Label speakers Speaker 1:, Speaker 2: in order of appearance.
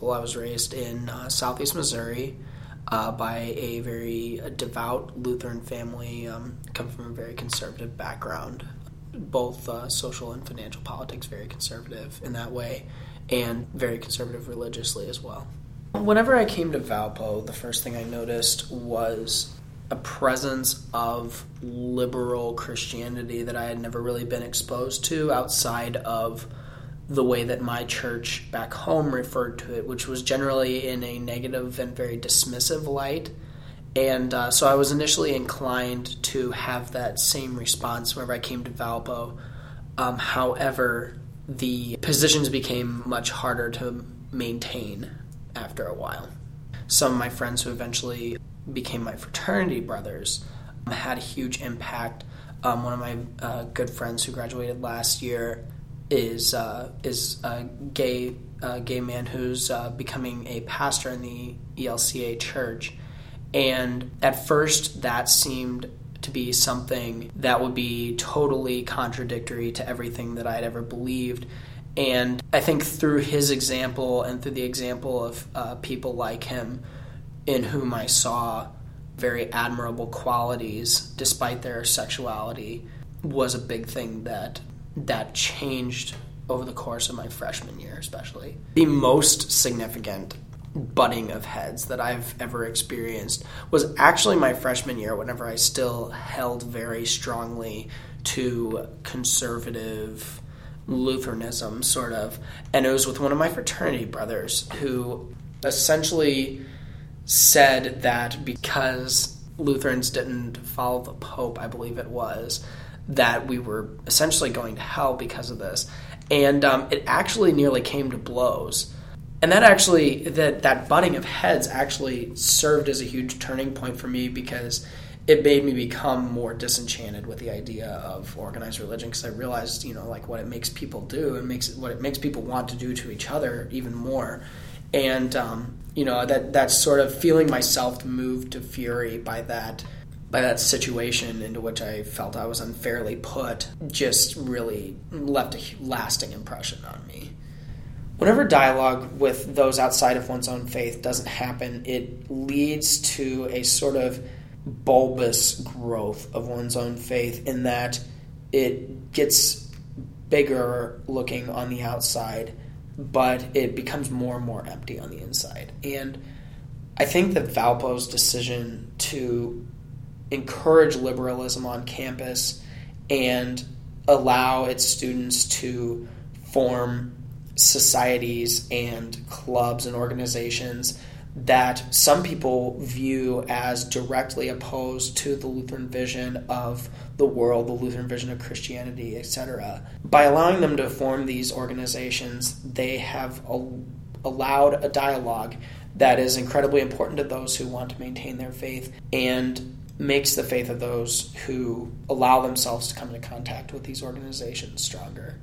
Speaker 1: Well, I was raised in uh, southeast Missouri uh, by a very uh, devout Lutheran family. Um, come from a very conservative background, both uh, social and financial politics, very conservative in that way, and very conservative religiously as well. Whenever I came to Valpo, the first thing I noticed was a presence of liberal Christianity that I had never really been exposed to outside of the way that my church back home referred to it, which was generally in a negative and very dismissive light. And uh, so I was initially inclined to have that same response whenever I came to Valpo. Um, however, the positions became much harder to maintain after a while. Some of my friends who eventually became my fraternity brothers um, had a huge impact. Um, one of my uh, good friends who graduated last year is uh, is a gay uh, gay man who's uh, becoming a pastor in the ELCA church, and at first that seemed to be something that would be totally contradictory to everything that I'd ever believed. And I think through his example and through the example of uh, people like him, in whom I saw very admirable qualities despite their sexuality, was a big thing that that changed over the course of my freshman year, especially. The most significant butting of heads that I've ever experienced was actually my freshman year, whenever I still held very strongly to conservative Lutheranism, sort of. And it was with one of my fraternity brothers who essentially said that because Lutherans didn't follow the Pope, I believe it was, that we were essentially going to hell because of this. And um, it actually nearly came to blows. And that actually, that, that butting of heads actually served as a huge turning point for me because it made me become more disenchanted with the idea of organized religion because I realized, you know, like what it makes people do and makes what it makes people want to do to each other even more. And um, you know that that sort of feeling myself moved to fury by that by that situation into which I felt I was unfairly put just really left a lasting impression on me. Whenever dialogue with those outside of one's own faith doesn't happen, it leads to a sort of bulbous growth of one's own faith in that it gets bigger looking on the outside, but it becomes more and more empty on the inside. And I think that Valpo's decision to encourage liberalism on campus and allow its students to form societies and clubs and organizations that some people view as directly opposed to the Lutheran vision of the world, the Lutheran vision of Christianity, etc. By allowing them to form these organizations, they have allowed a dialogue that is incredibly important to those who want to maintain their faith and makes the faith of those who allow themselves to come into contact with these organizations stronger.